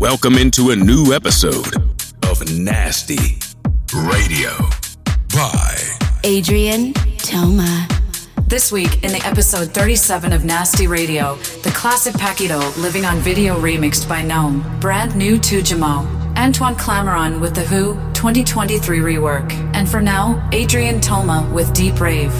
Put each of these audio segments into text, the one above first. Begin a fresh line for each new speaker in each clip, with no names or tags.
Welcome into a new episode of Nasty Radio by
Adrien Toma.
This week, in the episode 37 of Nasty Radio, the classic Pakito living on video remixed by Gnome, brand new to Jamo, Antoine Clamaran with The Who 2023 rework, and for now, Adrien Toma with Deep Rave.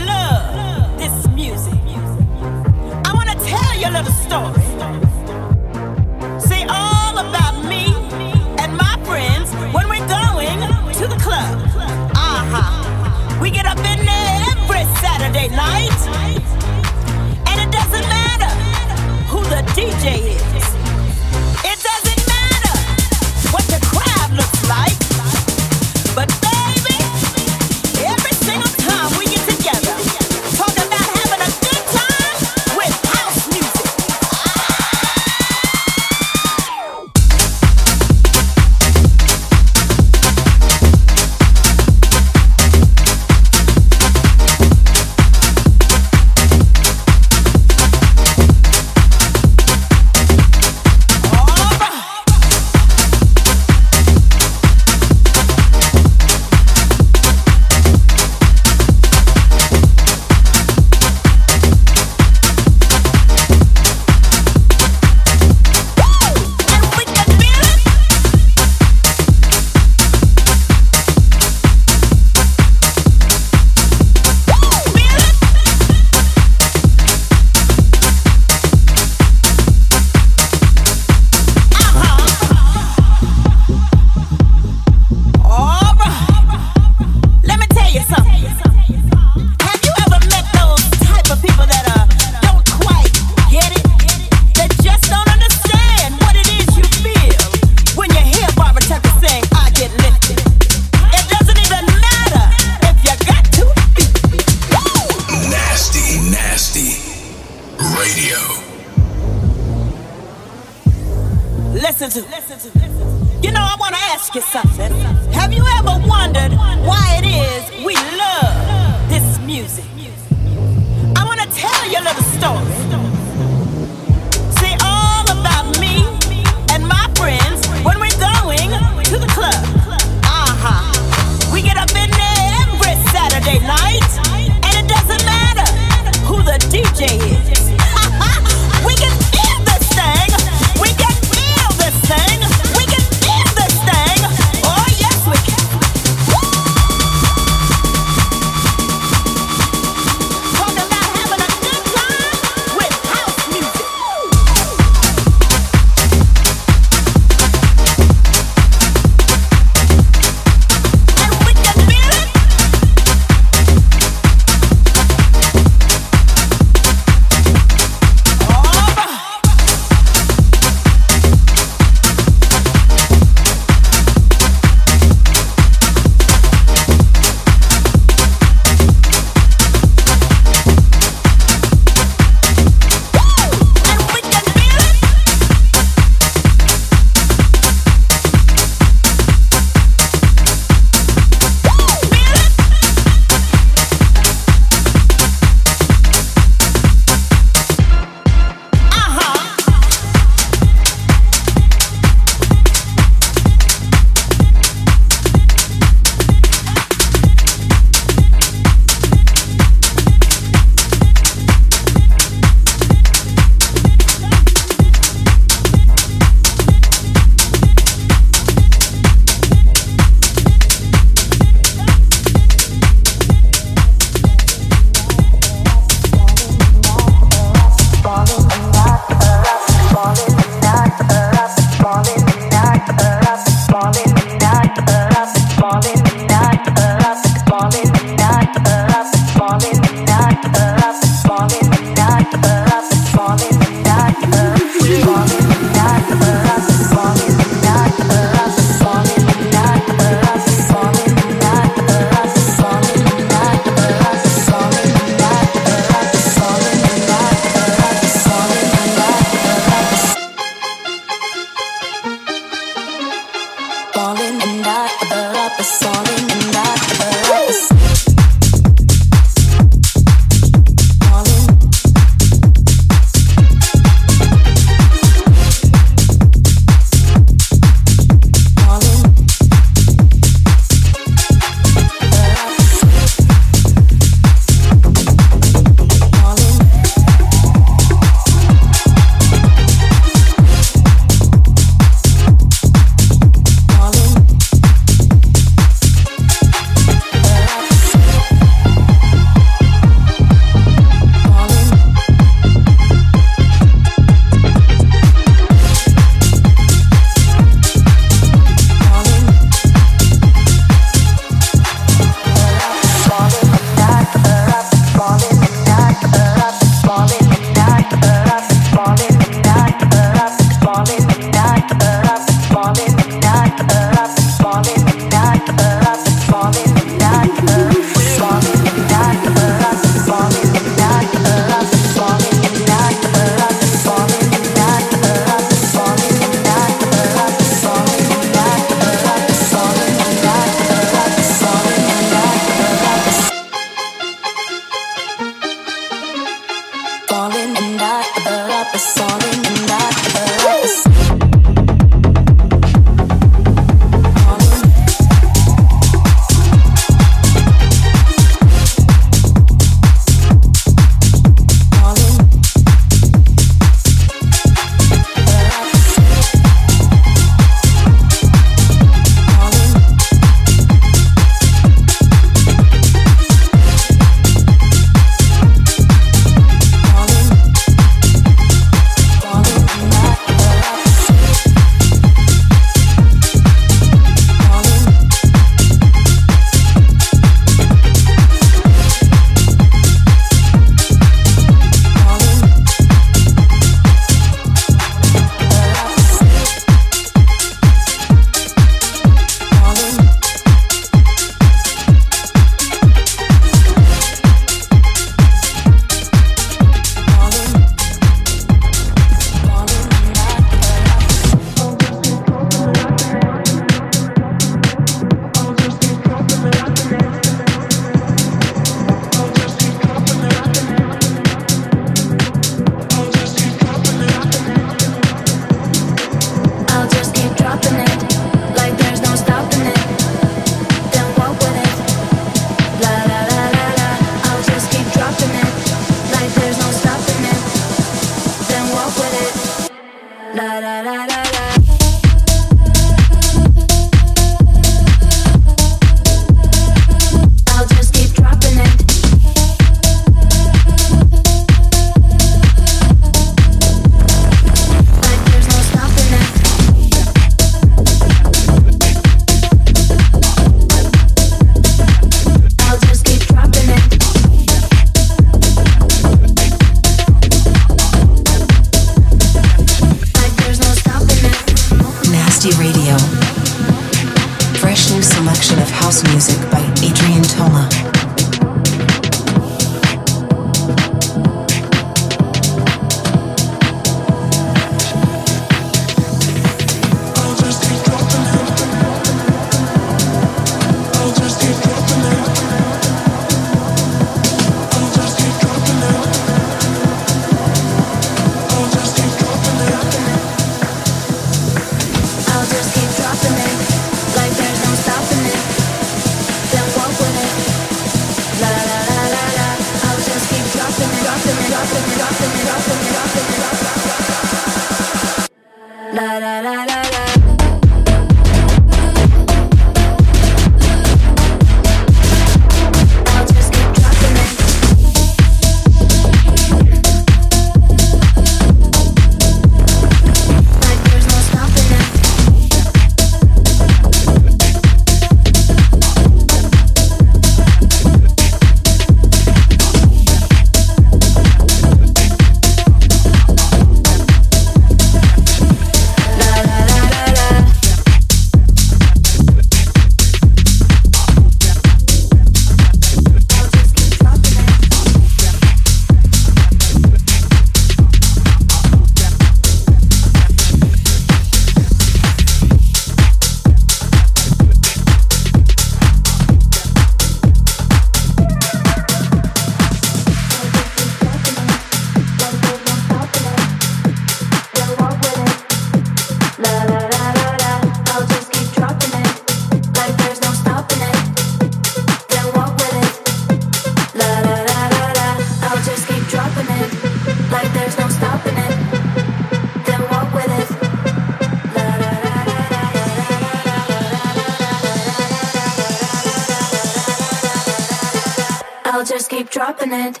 La keep dropping la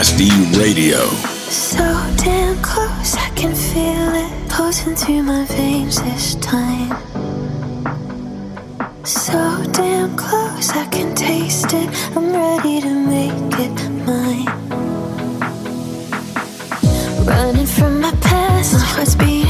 Nasty Radio. So damn close, I can feel it pulsing through my veins this time. So damn close, I can taste it. I'm ready to
make it mine. Running
from my past, my heart's
beating.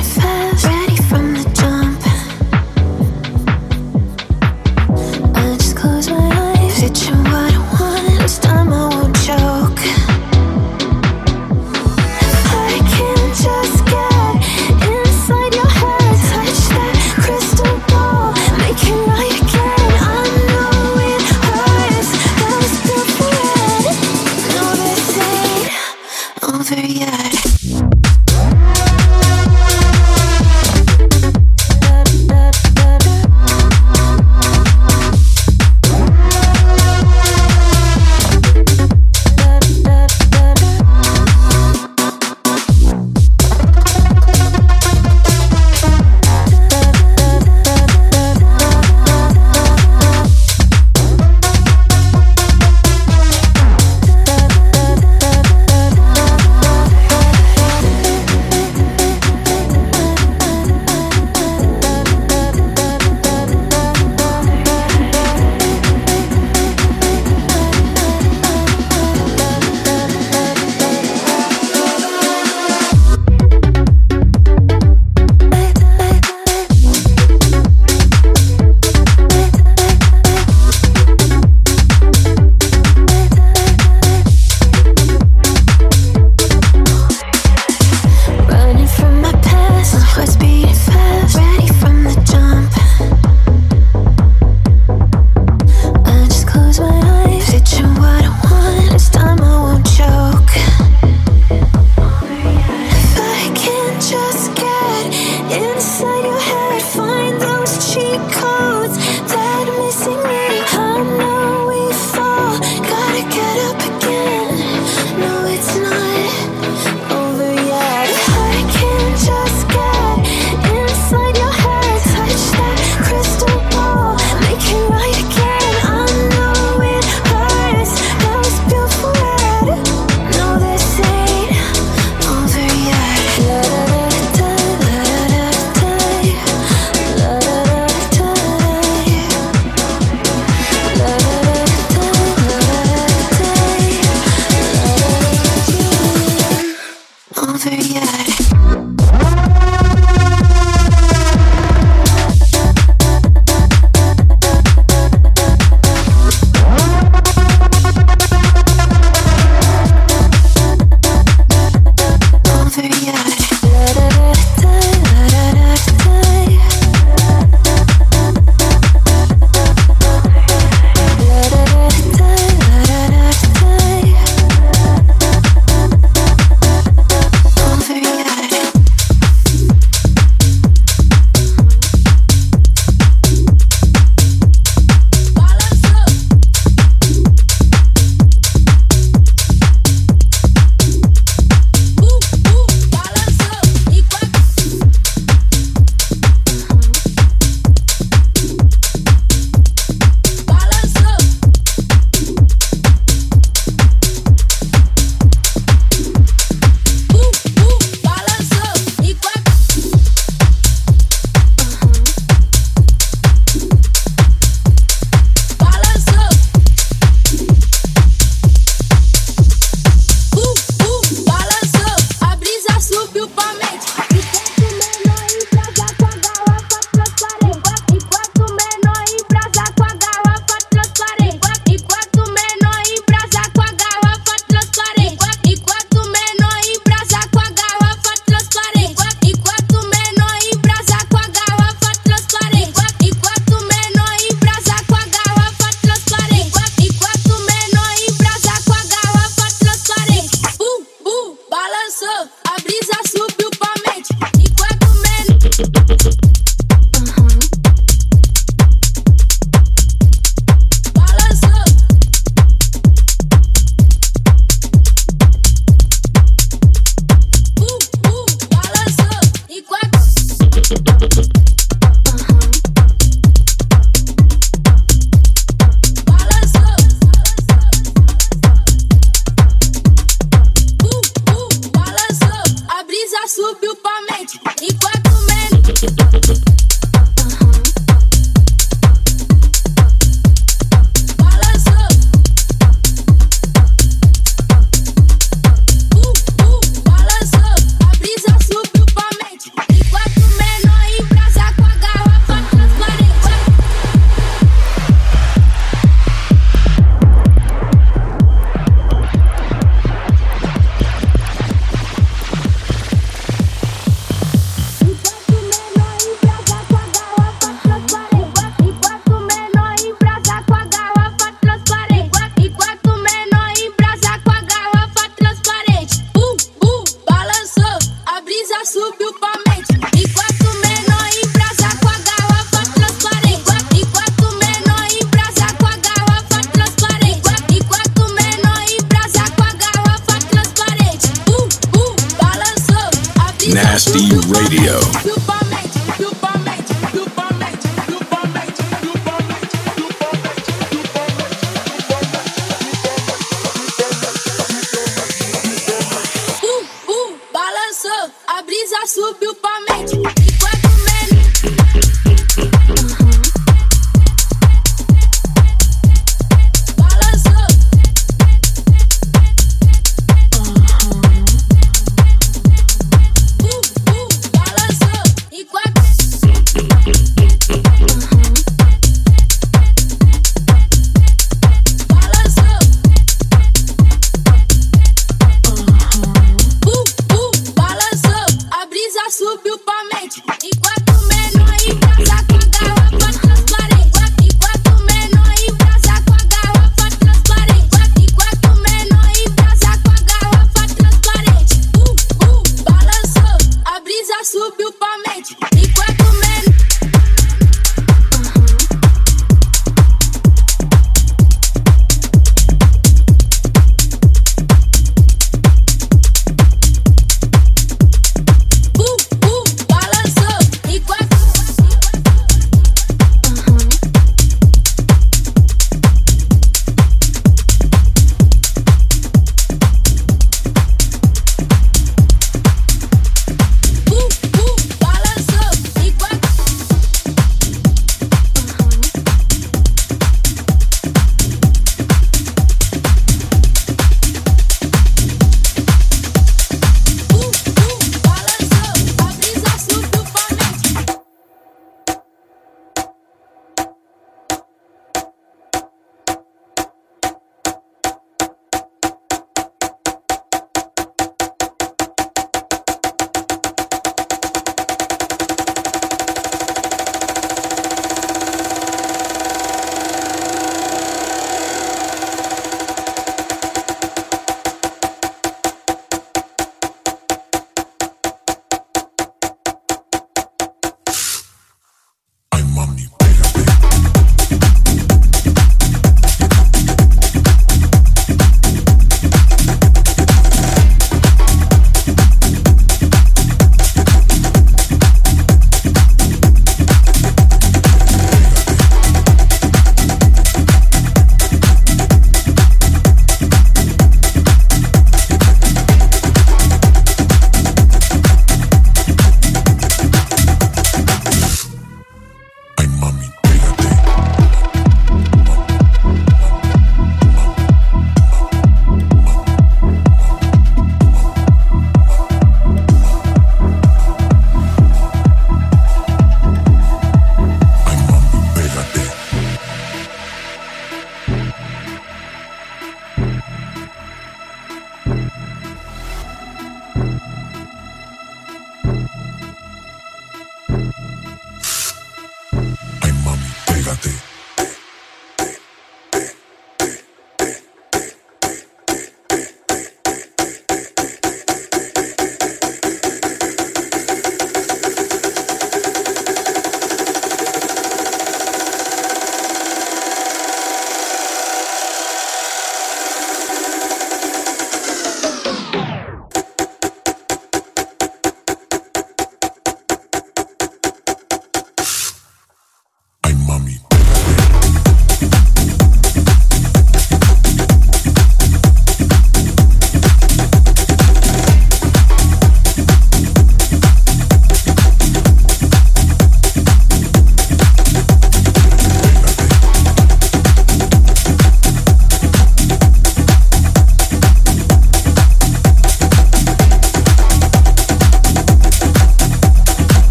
красоты.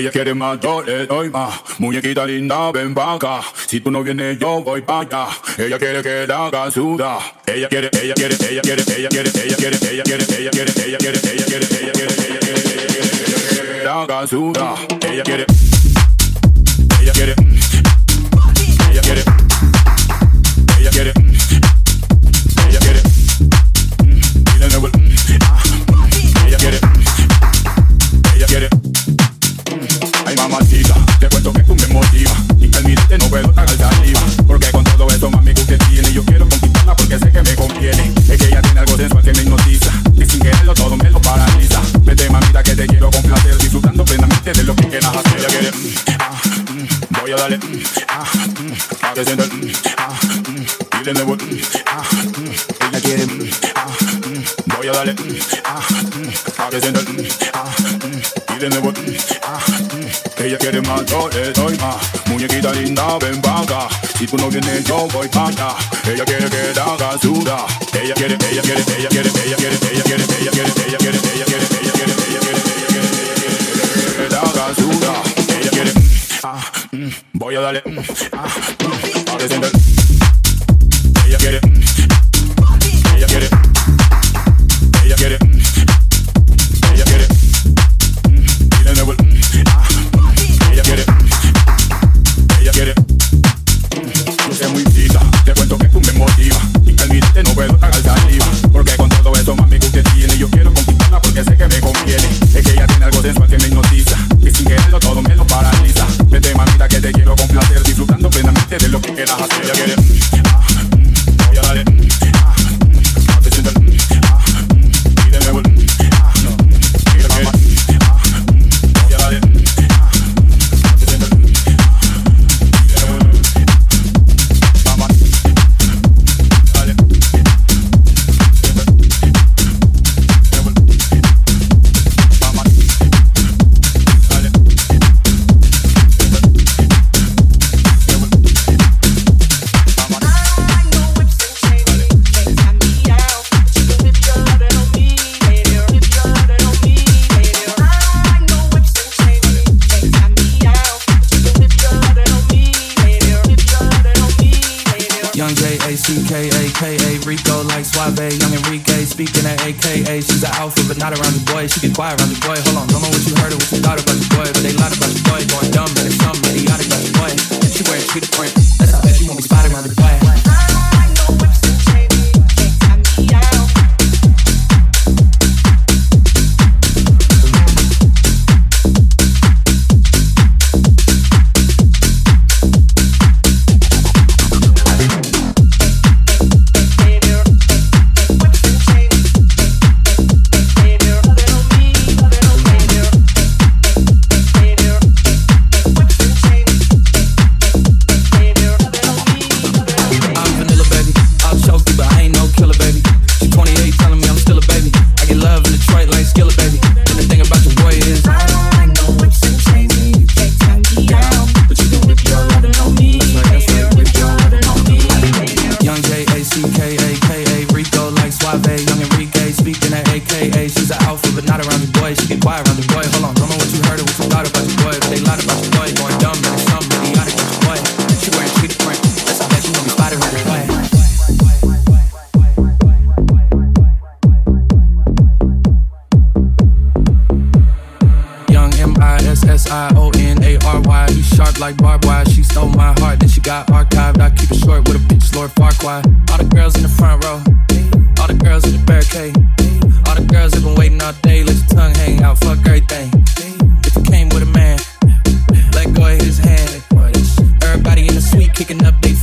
Ella quiere más, yo le doy más. Muñequita linda, ven acá. Si tú no vienes, yo voy pa' allá. Ella quiere que la haga suda. Ella quiere, ella quiere, ella quiere, ella quiere, ella quiere, ella quiere, ella quiere, ella quiere, ella quiere, ella quiere, ella quiere, ella quiere, la haga suda. Ella quiere, ella quiere, complacer Disfrutando plenamente de lo que quieras hacer. Ella quiere, mm, ah, mm, voy a darle mm, ah, mm, que ah, Y de nuevo, ah, ella quiere, voy a darle, ah, mm, Pa' que Y de nuevo, ella quiere más, yo le doy más. Muñequita linda, ven pa' Si tú no vienes, yo voy pa' allá. Ella quiere que la haga suda. Ella quiere, ella quiere, ella quiere, ella quiere, ella quiere, ella quiere, ella quiere, ella quiere, ella quiere, haga Ella quiere, ah, mm, voy a darle, mm, ah,
Enrique speaking at AKA. She's an alpha, but not around the boy. She get quiet around the boy. Hold on, don't know what you heard or what you thought about the boy, but they lied about the boy. Going dumb, and it's something idiotic about the boy. She wearing cheetah print. That's how bad she won't be spotted around the boy. Young M I S S I O N A R Y. You sharp like barbed wire. She stole my heart, then she got archived. I keep it short with a bitch, Lord Farquaad. All the girls in the front row, the girls in the barricade, all the girls have been waiting all day. Let your tongue hang out, fuck everything. If you came with a man, let go of his hand. Everybody in the suite kicking up their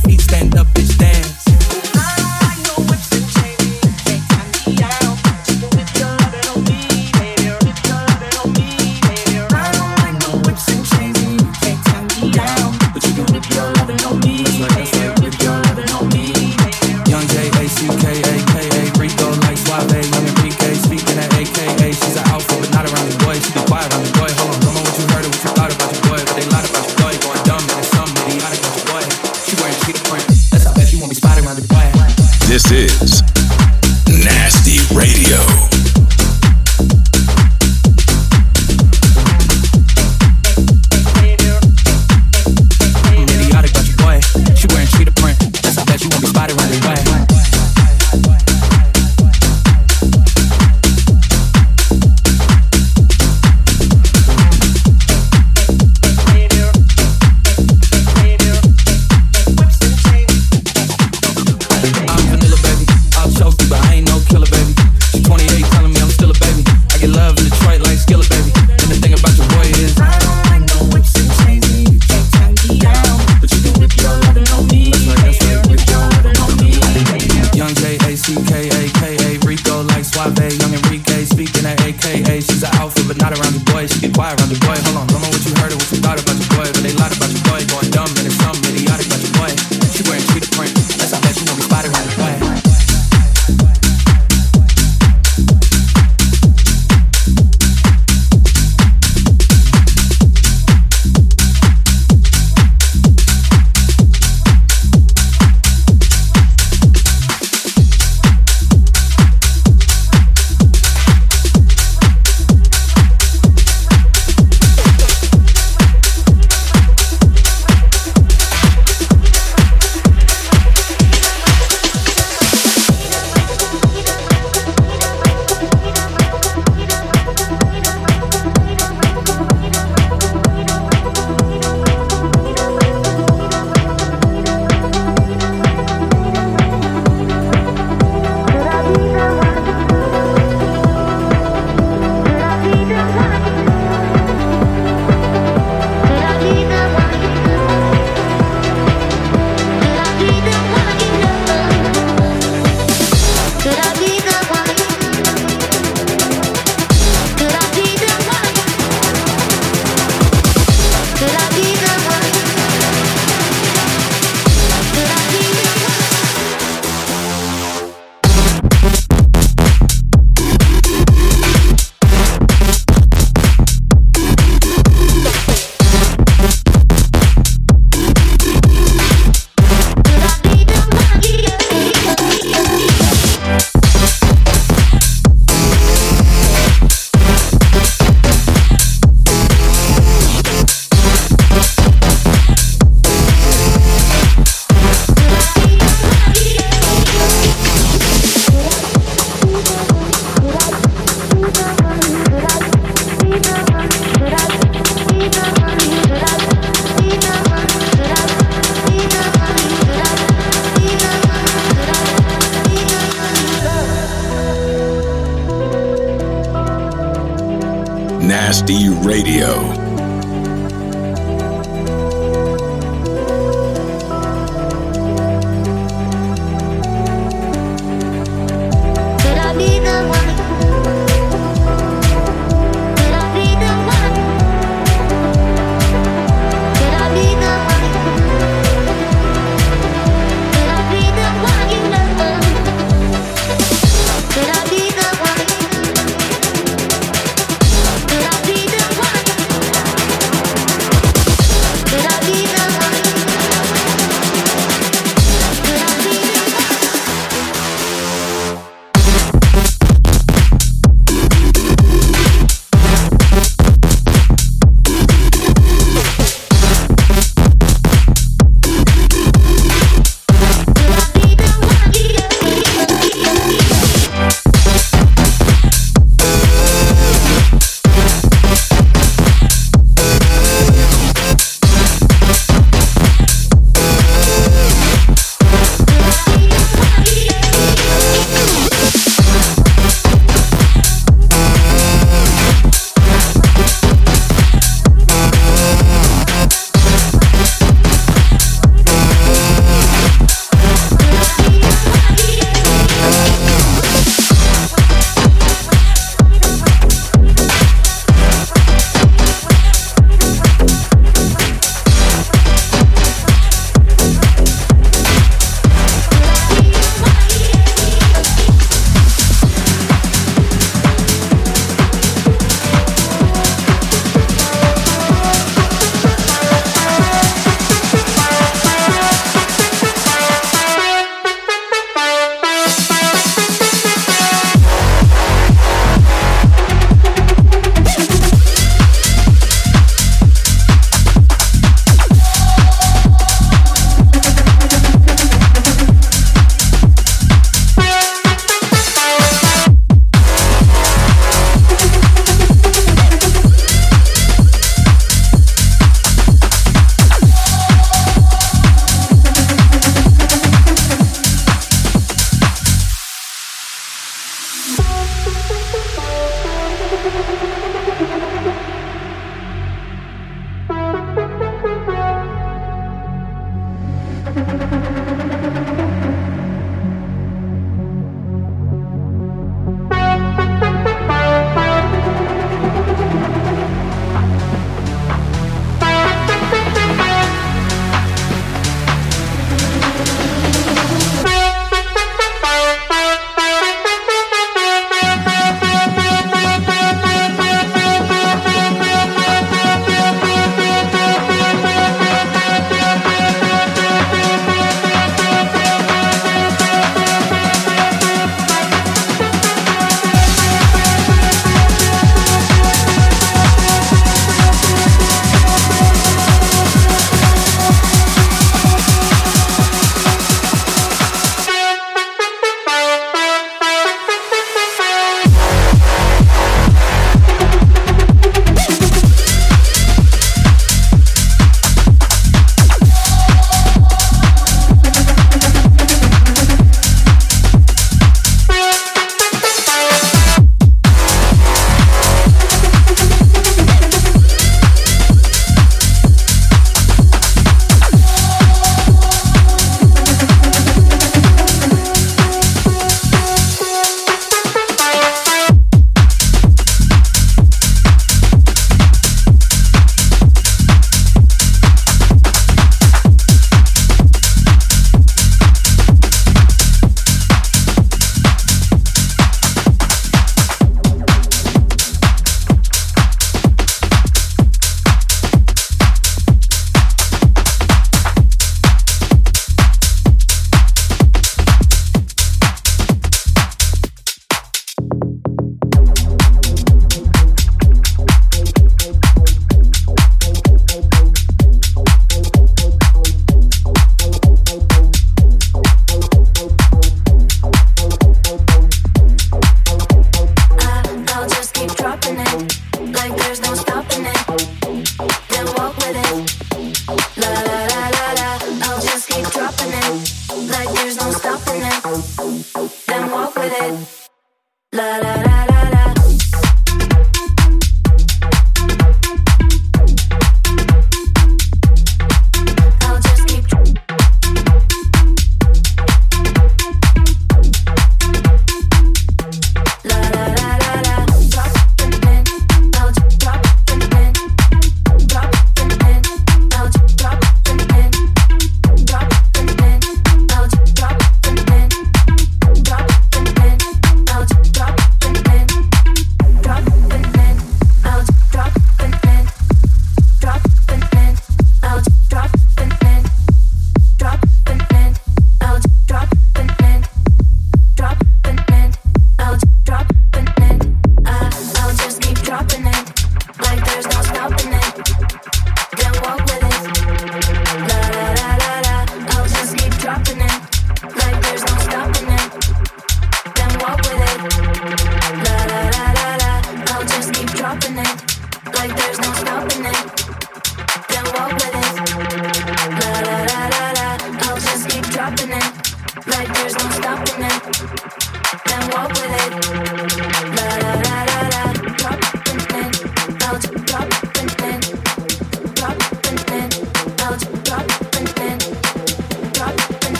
Radio.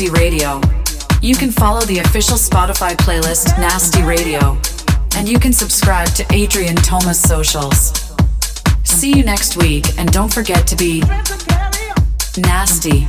Nasty Radio.
You can follow the official Spotify playlist Nasty Radio, and you can subscribe to Adrien Toma socials. See you next week, and don't forget to be nasty.